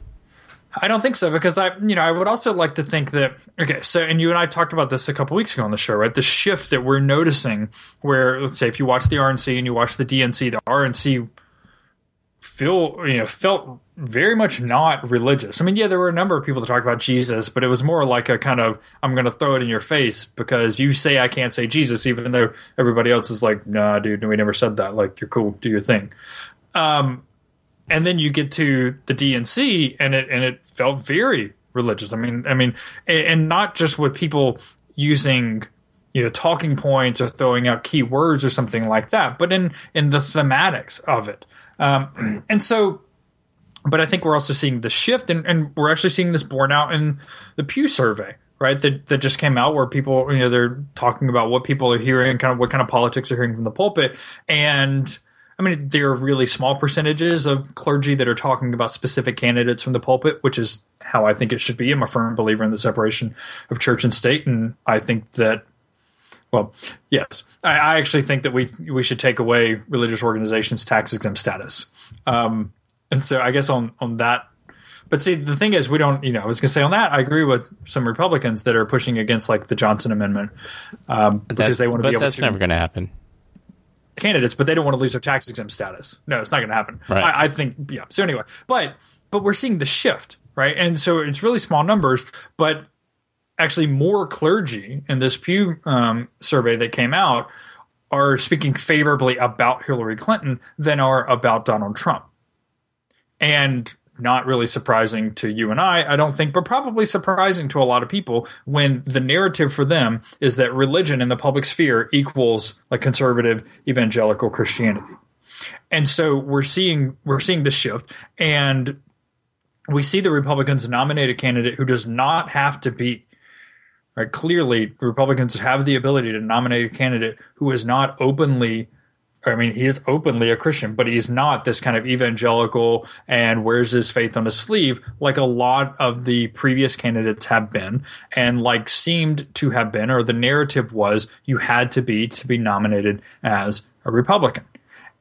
I don't think so because I, you know, I would also like to think that okay, so and you and I talked about this a couple weeks ago on the show, right? The shift that we're noticing, where let's say if you watch the RNC and you watch the DNC, the RNC feel you know felt very much not religious. I mean, yeah, there were a number of people that talked about Jesus, but it was more like a kind of I'm going to throw it in your face because you say I can't say Jesus, even though everybody else is like, Nah, dude, we never said that. Like, you're cool, do your thing. Um, and then you get to the DNC, and it and it felt very religious. I mean, I mean, and, not just with people using you know talking points or throwing out key words or something like that, but in in the thematics of it. Um, and so, but I think we're also seeing the shift, and, and we're actually seeing this borne out in the Pew survey, right? That that just came out where people, you know, they're talking about what people are hearing, kind of what kind of politics are hearing from the pulpit, and I mean, there are really small percentages of clergy that are talking about specific candidates from the pulpit, which is how I think it should be. I'm a firm believer in the separation of church and state, and I think that well, yes, I, I, actually think that we we should take away religious organizations' tax exempt status. Um, and so I guess on on that, but see, the thing is, we don't. You know, I was going to say on that, I agree with some Republicans that are pushing against like the Johnson Amendment um, because they want to be able that's to. That's never going to happen. Candidates, but they don't want to lose their tax exempt status. No, it's not going to happen. Right. I, I think, yeah. So anyway, but but we're seeing the shift, right? And so it's really small numbers, but actually more clergy in this Pew um, survey that came out are speaking favorably about Hillary Clinton than are about Donald Trump. And not really surprising to you and I, I don't think, but probably surprising to a lot of people when the narrative for them is that religion in the public sphere equals like conservative evangelical Christianity. And so we're seeing we're seeing this shift and we see the Republicans nominate a candidate who does not have to be Right? Clearly, Republicans have the ability to nominate a candidate who is not openly I mean, he is openly a Christian, but he's not this kind of evangelical and wears his faith on his sleeve like a lot of the previous candidates have been, and like seemed to have been, or the narrative was you had to be to be nominated as a Republican.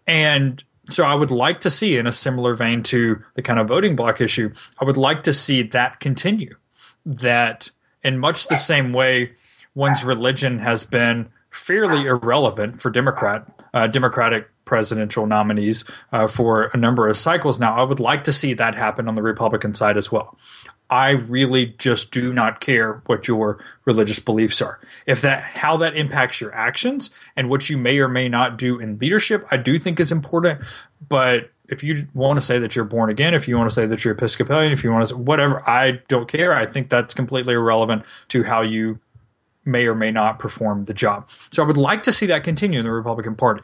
And so I would like to see, in a similar vein to the kind of voting bloc issue, I would like to see that continue. That in much the same way one's religion has been fairly irrelevant for Democrat uh, Democratic presidential nominees uh, for a number of cycles now. I would like to see that happen on the Republican side as well. I really just do not care what your religious beliefs are. If that how that impacts your actions and what you may or may not do in leadership, I do think is important. But if you want to say that you're born again, if you want to say that you're Episcopalian, if you want to say whatever, I don't care. I think that's completely irrelevant to how you may or may not perform the job. So I would like to see that continue in the Republican Party.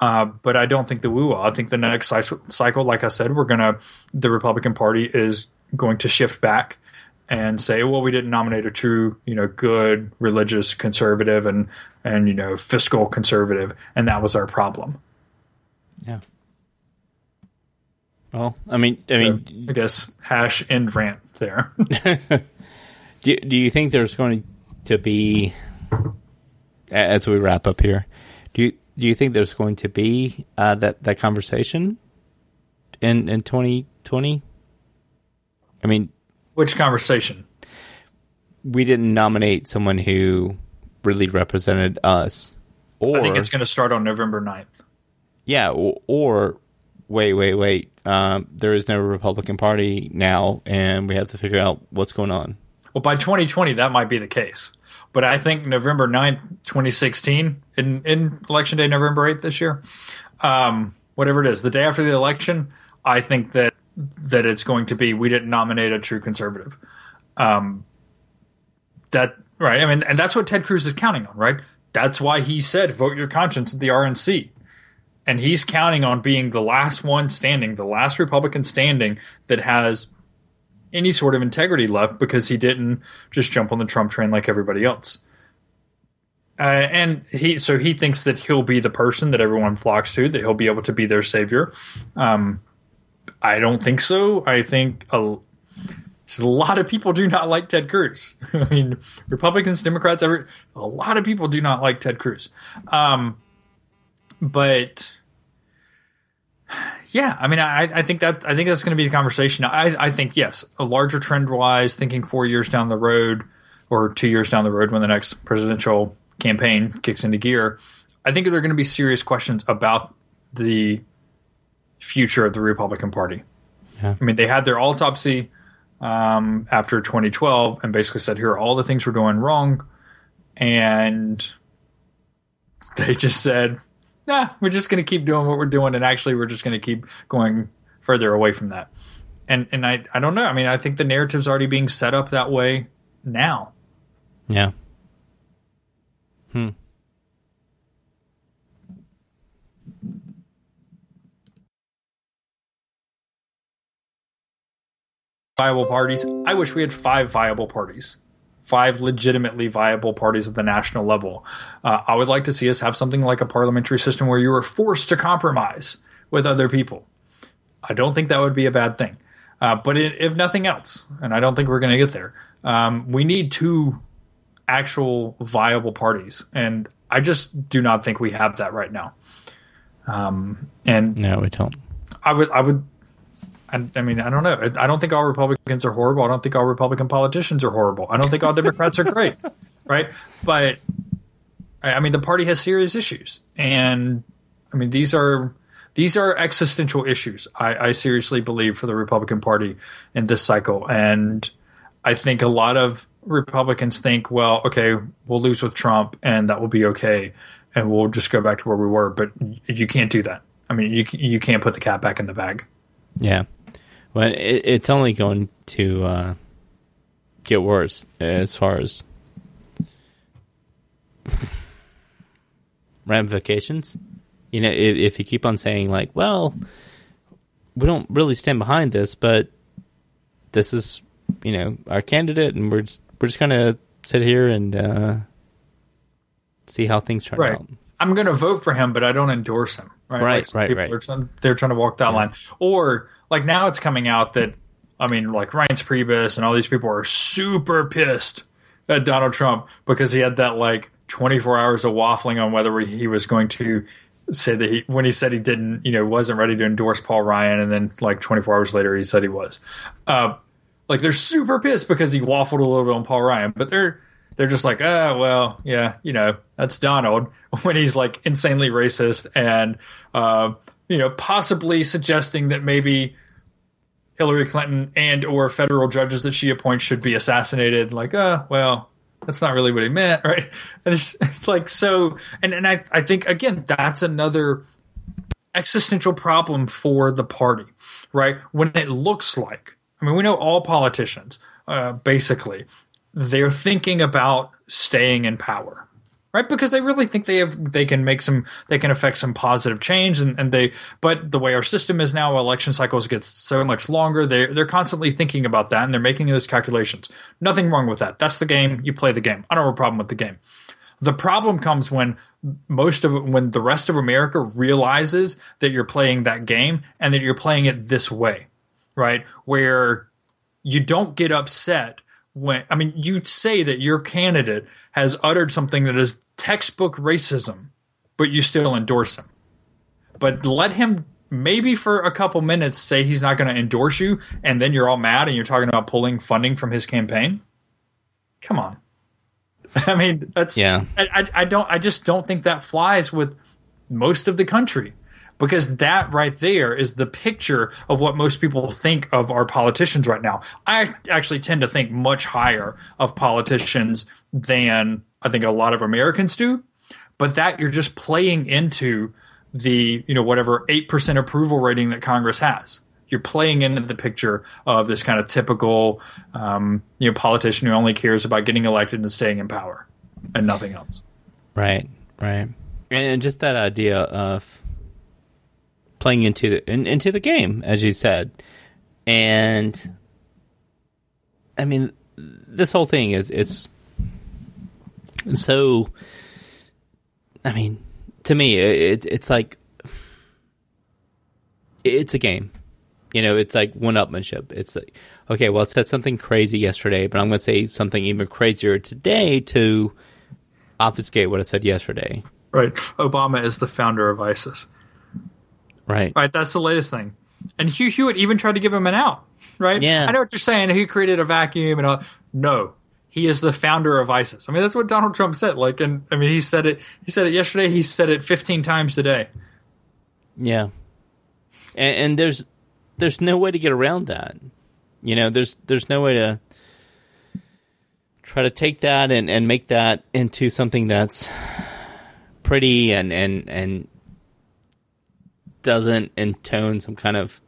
Uh, but I don't think that we will. I think the next cycle, like I said, we're gonna the Republican Party is going to shift back and say, well, we didn't nominate a true, you know, good religious conservative and and you know fiscal conservative, and that was our problem. Yeah. Well, I mean, I mean, so, I guess hash end rant there. do Do you think there's going to be, as we wrap up here, do you do you think there's going to be uh, that that conversation in in 2020? I mean, which conversation? We didn't nominate someone who really represented us. Or, I think it's going to start on November 9th. Yeah, or, or wait, wait, wait. Um, there is no Republican Party now, and we have to figure out what's going on. Well, by 2020, that might be the case. But I think November 9th, 2016, in, in Election Day, November 8th this year, um, whatever it is, the day after the election, I think that that it's going to be we didn't nominate a true conservative. Um, that right? I mean, and that's what Ted Cruz is counting on, right? That's why he said vote your conscience at the RNC and he's counting on being the last one standing, the last Republican standing that has any sort of integrity left because he didn't just jump on the Trump train like everybody else. Uh, and he so he thinks that he'll be the person that everyone flocks to, that he'll be able to be their savior. Um, I don't think so. I think a, a lot of people do not like Ted Cruz. I mean, Republicans, Democrats, every a lot of people do not like Ted Cruz. Um, but yeah, I mean, I, I think that I think that's going to be the conversation. I, I think yes, a larger trend wise, thinking four years down the road or two years down the road when the next presidential campaign kicks into gear, I think there are going to be serious questions about the future of the Republican Party. Yeah. I mean, they had their autopsy um, after 2012 and basically said, here are all the things we're doing wrong. And they just said, nah, we're just going to keep doing what we're doing, and actually, we're just going to keep going further away from that. And and I I don't know. I mean, I think the narrative's already being set up that way now. Yeah. Hmm. Viable parties. I wish we had five viable parties five legitimately viable parties at the national level. Uh, I would like to see us have something like a parliamentary system where you are forced to compromise with other people. I don't think that would be a bad thing. Uh, but it, if nothing else, and I don't think we're going to get there, um, we need two actual viable parties. And I just do not think we have that right now. Um, and no, we don't. I would, I would, I, mean, I don't know. I don't think all Republicans are horrible. I don't think all Republican politicians are horrible. I don't think all Democrats are great, right? But I mean, the party has serious issues, and I mean, these are these are existential issues. I, I seriously believe for the Republican Party in this cycle, and I think a lot of Republicans think, well, okay, we'll lose with Trump, and that will be okay, and we'll just go back to where we were. But you can't do that. I mean, you you can't put the cat back in the bag. Yeah. Well, it, it's only going to uh, get worse as far as ramifications. You know, if, if you keep on saying like, "Well, we don't really stand behind this, but this is, you know, our candidate, and we're just, we're just gonna sit here and uh, see how things turn right. out." I'm going to vote for him, but I don't endorse him. Right, right, like right. right. Are trying, they're trying to walk that yeah. line, or like now it's coming out that I mean, like Reince Priebus and all these people are super pissed at Donald Trump because he had that like 24 hours of waffling on whether he was going to say that he when he said he didn't, you know, wasn't ready to endorse Paul Ryan, and then like 24 hours later he said he was. Uh, like they're super pissed because he waffled a little bit on Paul Ryan, but they're they're just like, ah, oh, well, yeah, you know, that's Donald when he's like insanely racist and, uh, you know, possibly suggesting that maybe Hillary Clinton and or federal judges that she appoints should be assassinated. Like, uh, well, that's not really what he meant, right? And it's, it's like so, and and I I think again that's another existential problem for the party, right? When it looks like, I mean, we know all politicians, uh, basically, they're thinking about staying in power right? Because they really think they have they can make some they can affect some positive change and, and they but the way our system is now election cycles get so much longer. They they're constantly thinking about that and they're making those calculations. Nothing wrong with that. That's the game. You play the game. I don't have a problem with the game. The problem comes when most of when the rest of america realizes that you're playing that game and that you're playing it this way right? Where you don't get upset when I mean you say that your candidate has uttered something that is textbook racism, but you still endorse him. But let him maybe for a couple minutes say he's not going to endorse you, and then you're all mad and you're talking about pulling funding from his campaign. Come on. I mean, that's yeah. I, I don't. I just don't think that flies with most of the country because that right there is the picture of what most people think of our politicians right now. I actually tend to think much higher of politicians than I think a lot of Americans do, but that you're just playing into the, you know, whatever 8% approval rating that Congress has. You're playing into the picture of this kind of typical, um, you know, politician who only cares about getting elected and staying in power and nothing else. Right, right. And just that idea of playing into the in, into the game, as you said, and I mean, this whole thing is it's so. I mean, to me, it, it's like it's a game. You know, it's like one-upmanship. It's like, okay, well, it said something crazy yesterday, but I'm going to say something even crazier today to obfuscate what I said yesterday. Right. Obama is the founder of ISIS. Right. Right. That's the latest thing. And Hugh Hewitt even tried to give him an out. Right. Yeah. I know what you're saying. He created a vacuum and all. No, he is the founder of ISIS. I mean, that's what Donald Trump said. Like, and I mean, he said it. He said it yesterday. He said it 15 times today. Yeah. And, and there's there's no way to get around that. You know, there's there's no way to try to take that and, and make that into something that's pretty and and and doesn't intone some kind of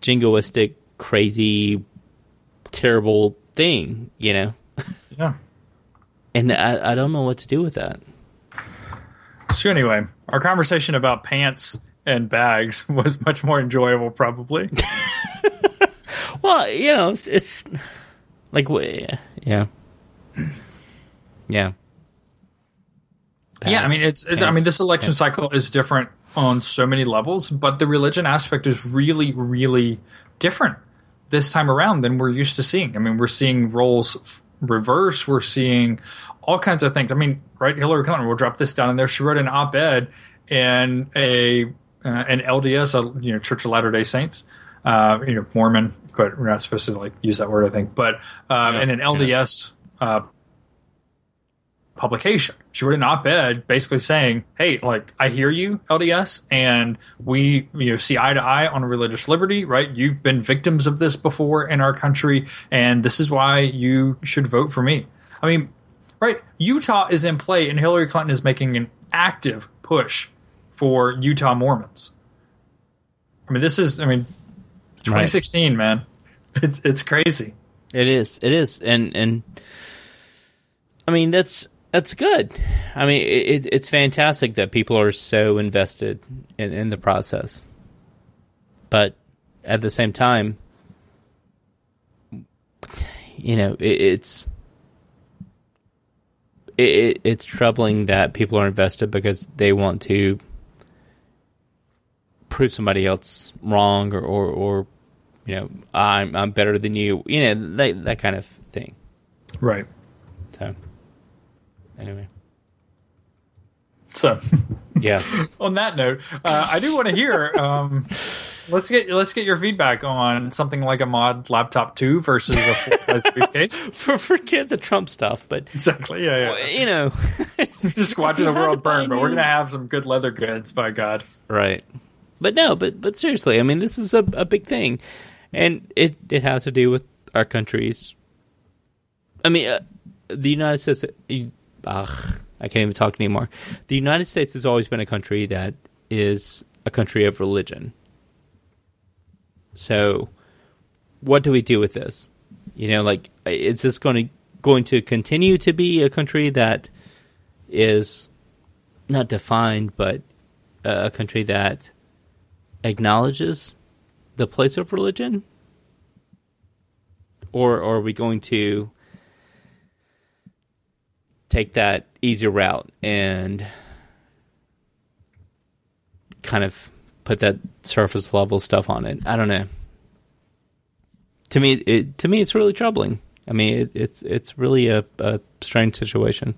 jingoistic, crazy, terrible thing, you know? Yeah. and I, I don't know what to do with that. So, anyway, our conversation about pants and bags was much more enjoyable, probably. well, you know, it's, it's like, yeah. Yeah. yeah, I mean it's. It, I mean this election Pence. cycle is different on so many levels, but the religion aspect is really, really different this time around than we're used to seeing. I mean, we're seeing roles f- reverse. We're seeing all kinds of things. I mean, right? Hillary Clinton. We'll drop this down in there. She wrote an op-ed in a uh, an LDS, a, you know, Church of Latter Day Saints, uh, you know, Mormon, but we're not supposed to like use that word, I think. But um, Yeah, in an LDS uh, publication. She wrote an op-ed basically saying, "Hey, like I hear you, LDS, and we you know see eye to eye on religious liberty, right? You've been victims of this before in our country, and this is why you should vote for me." I mean, right? Utah is in play, and Hillary Clinton is making an active push for Utah Mormons. I mean, this is I mean, 2016, man. It's it's crazy. It is. It is. And and I mean that's that's good. I mean it, it's fantastic that people are so invested in, in the process. But at the same time, you know, it, it's it, it's troubling that people are invested because they want to prove somebody else wrong or, or, or you know, I'm I'm better than you, you know, that that kind of thing. Right. So, anyway, So. yeah, on that note, uh, I do want to hear. Um, let's get let's get your feedback on something like a mod laptop two versus a full size briefcase. For, forget the Trump stuff, but Exactly. Yeah, yeah. you know, Just watching the world burn, but we're gonna have some good leather goods. By God. right? But no, but but seriously, I mean, this is a a big thing, and it it has to do with our countries. I mean, uh, the United States. Ugh, I can't even talk anymore. The United States has always been a country that is a country of religion. So, what do we do with this? You know, like, is this going to going to continue to be a country that is not defined, but uh, a country that acknowledges the place of religion, or, or are we going to take that easier route and kind of put that surface level stuff on it? I don't know. To me, it, to me, it's really troubling. I mean, it, it's it's really a, a strange situation.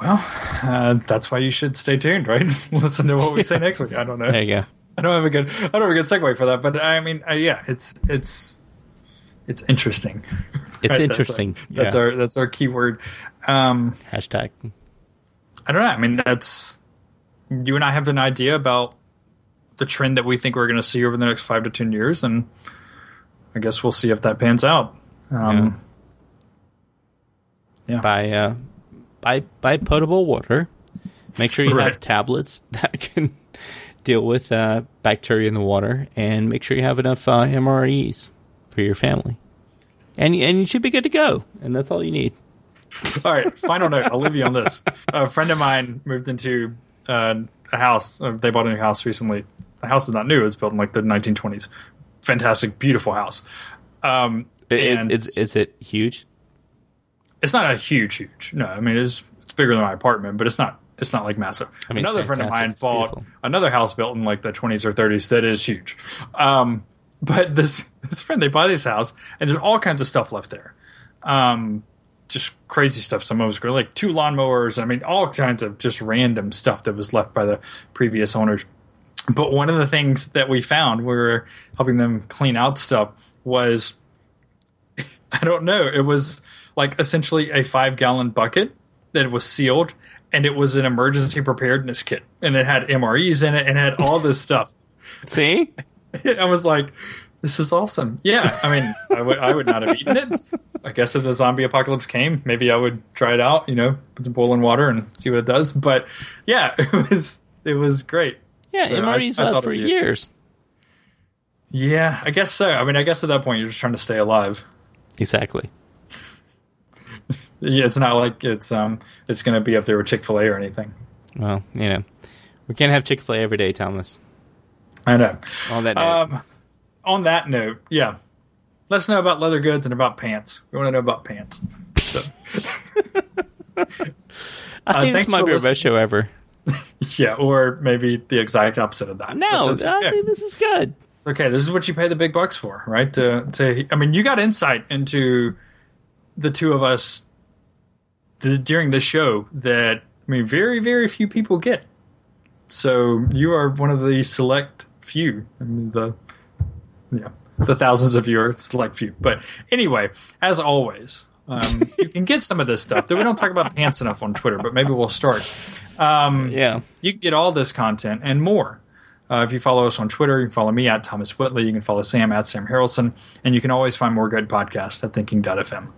Well, uh, that's why you should stay tuned, right? Listen to what we say next week. I don't know. There you go. I don't have a good. I don't have a good segue for that, but I mean, uh, yeah, it's it's it's interesting. It's Right, that's our- interesting. That's yeah. our that's our keyword. Um, hashtag. I don't know. I mean, that's you and I have an idea about the trend that we think we're going to see over the next five to ten years, and I guess we'll see if that pans out. Um, yeah. buy uh, buy buy potable water. Make sure you Right. have tablets that can deal with uh, bacteria in the water, and make sure you have enough uh, MREs for your family. And and you should be good to go. And that's all you need. All right. Final note. I'll leave you on this. A friend of mine moved into uh, a house. Uh, they bought a new house recently. The house is not new. It's built in like the 1920s. Fantastic, beautiful house. Um, It, and it's is it huge? it's not a huge, huge. No, I mean it's it's bigger than my apartment, but it's not it's not like massive. I mean, another friend of mine bought beautiful. another house built in like the 20s or 30s that is huge. Um, but this this friend they buy this house and there's all kinds of stuff left there. Um, just crazy stuff. Some of it was great, like two lawnmowers. I mean, all kinds of just random stuff that was left by the previous owners. But one of the things that we found, we were helping them clean out stuff, was I don't know. It was like essentially a five gallon bucket that was sealed, and it was an emergency preparedness kit, and it had MREs in it, and it had all this stuff. See, I was like, "This is awesome." Yeah, I mean, I would I would not have eaten it. I guess if the zombie apocalypse came, maybe I would try it out. You know, put some boiling water and see what it does. But yeah, it was it was great. yeah, So I- MREs I last for years. Yeah, I guess so. I mean, I guess at that point you're just trying to stay alive. Exactly. Yeah, it's not like it's um it's going to be up there with Chick Fil A or anything. Well, you know, we can't have Chick Fil A every day, Thomas. I know. On that Um, on that note, yeah. let us know about leather goods and about pants. We want to know about pants. So. I Uh, think thanks this might for be our listening. best show ever. yeah, or maybe the exact opposite of that. No, But I okay. think this is good. okay, this is what you pay the big bucks for, right? To, to I mean, you got insight into the two of us the, during the show that I mean, very very few people get. So you are one of the select few. I mean, the yeah, the thousands of are select few. But anyway, as always. Um, you can get some of this stuff. That we don't talk about pants enough on Twitter, but maybe we'll start. Um, Yeah. you can get all this content and more. Uh, if you follow us on Twitter, you can follow me at Thomas Whitley. You can follow Sam at Sam Harrelson. And you can always find more good podcasts at thinking.fm.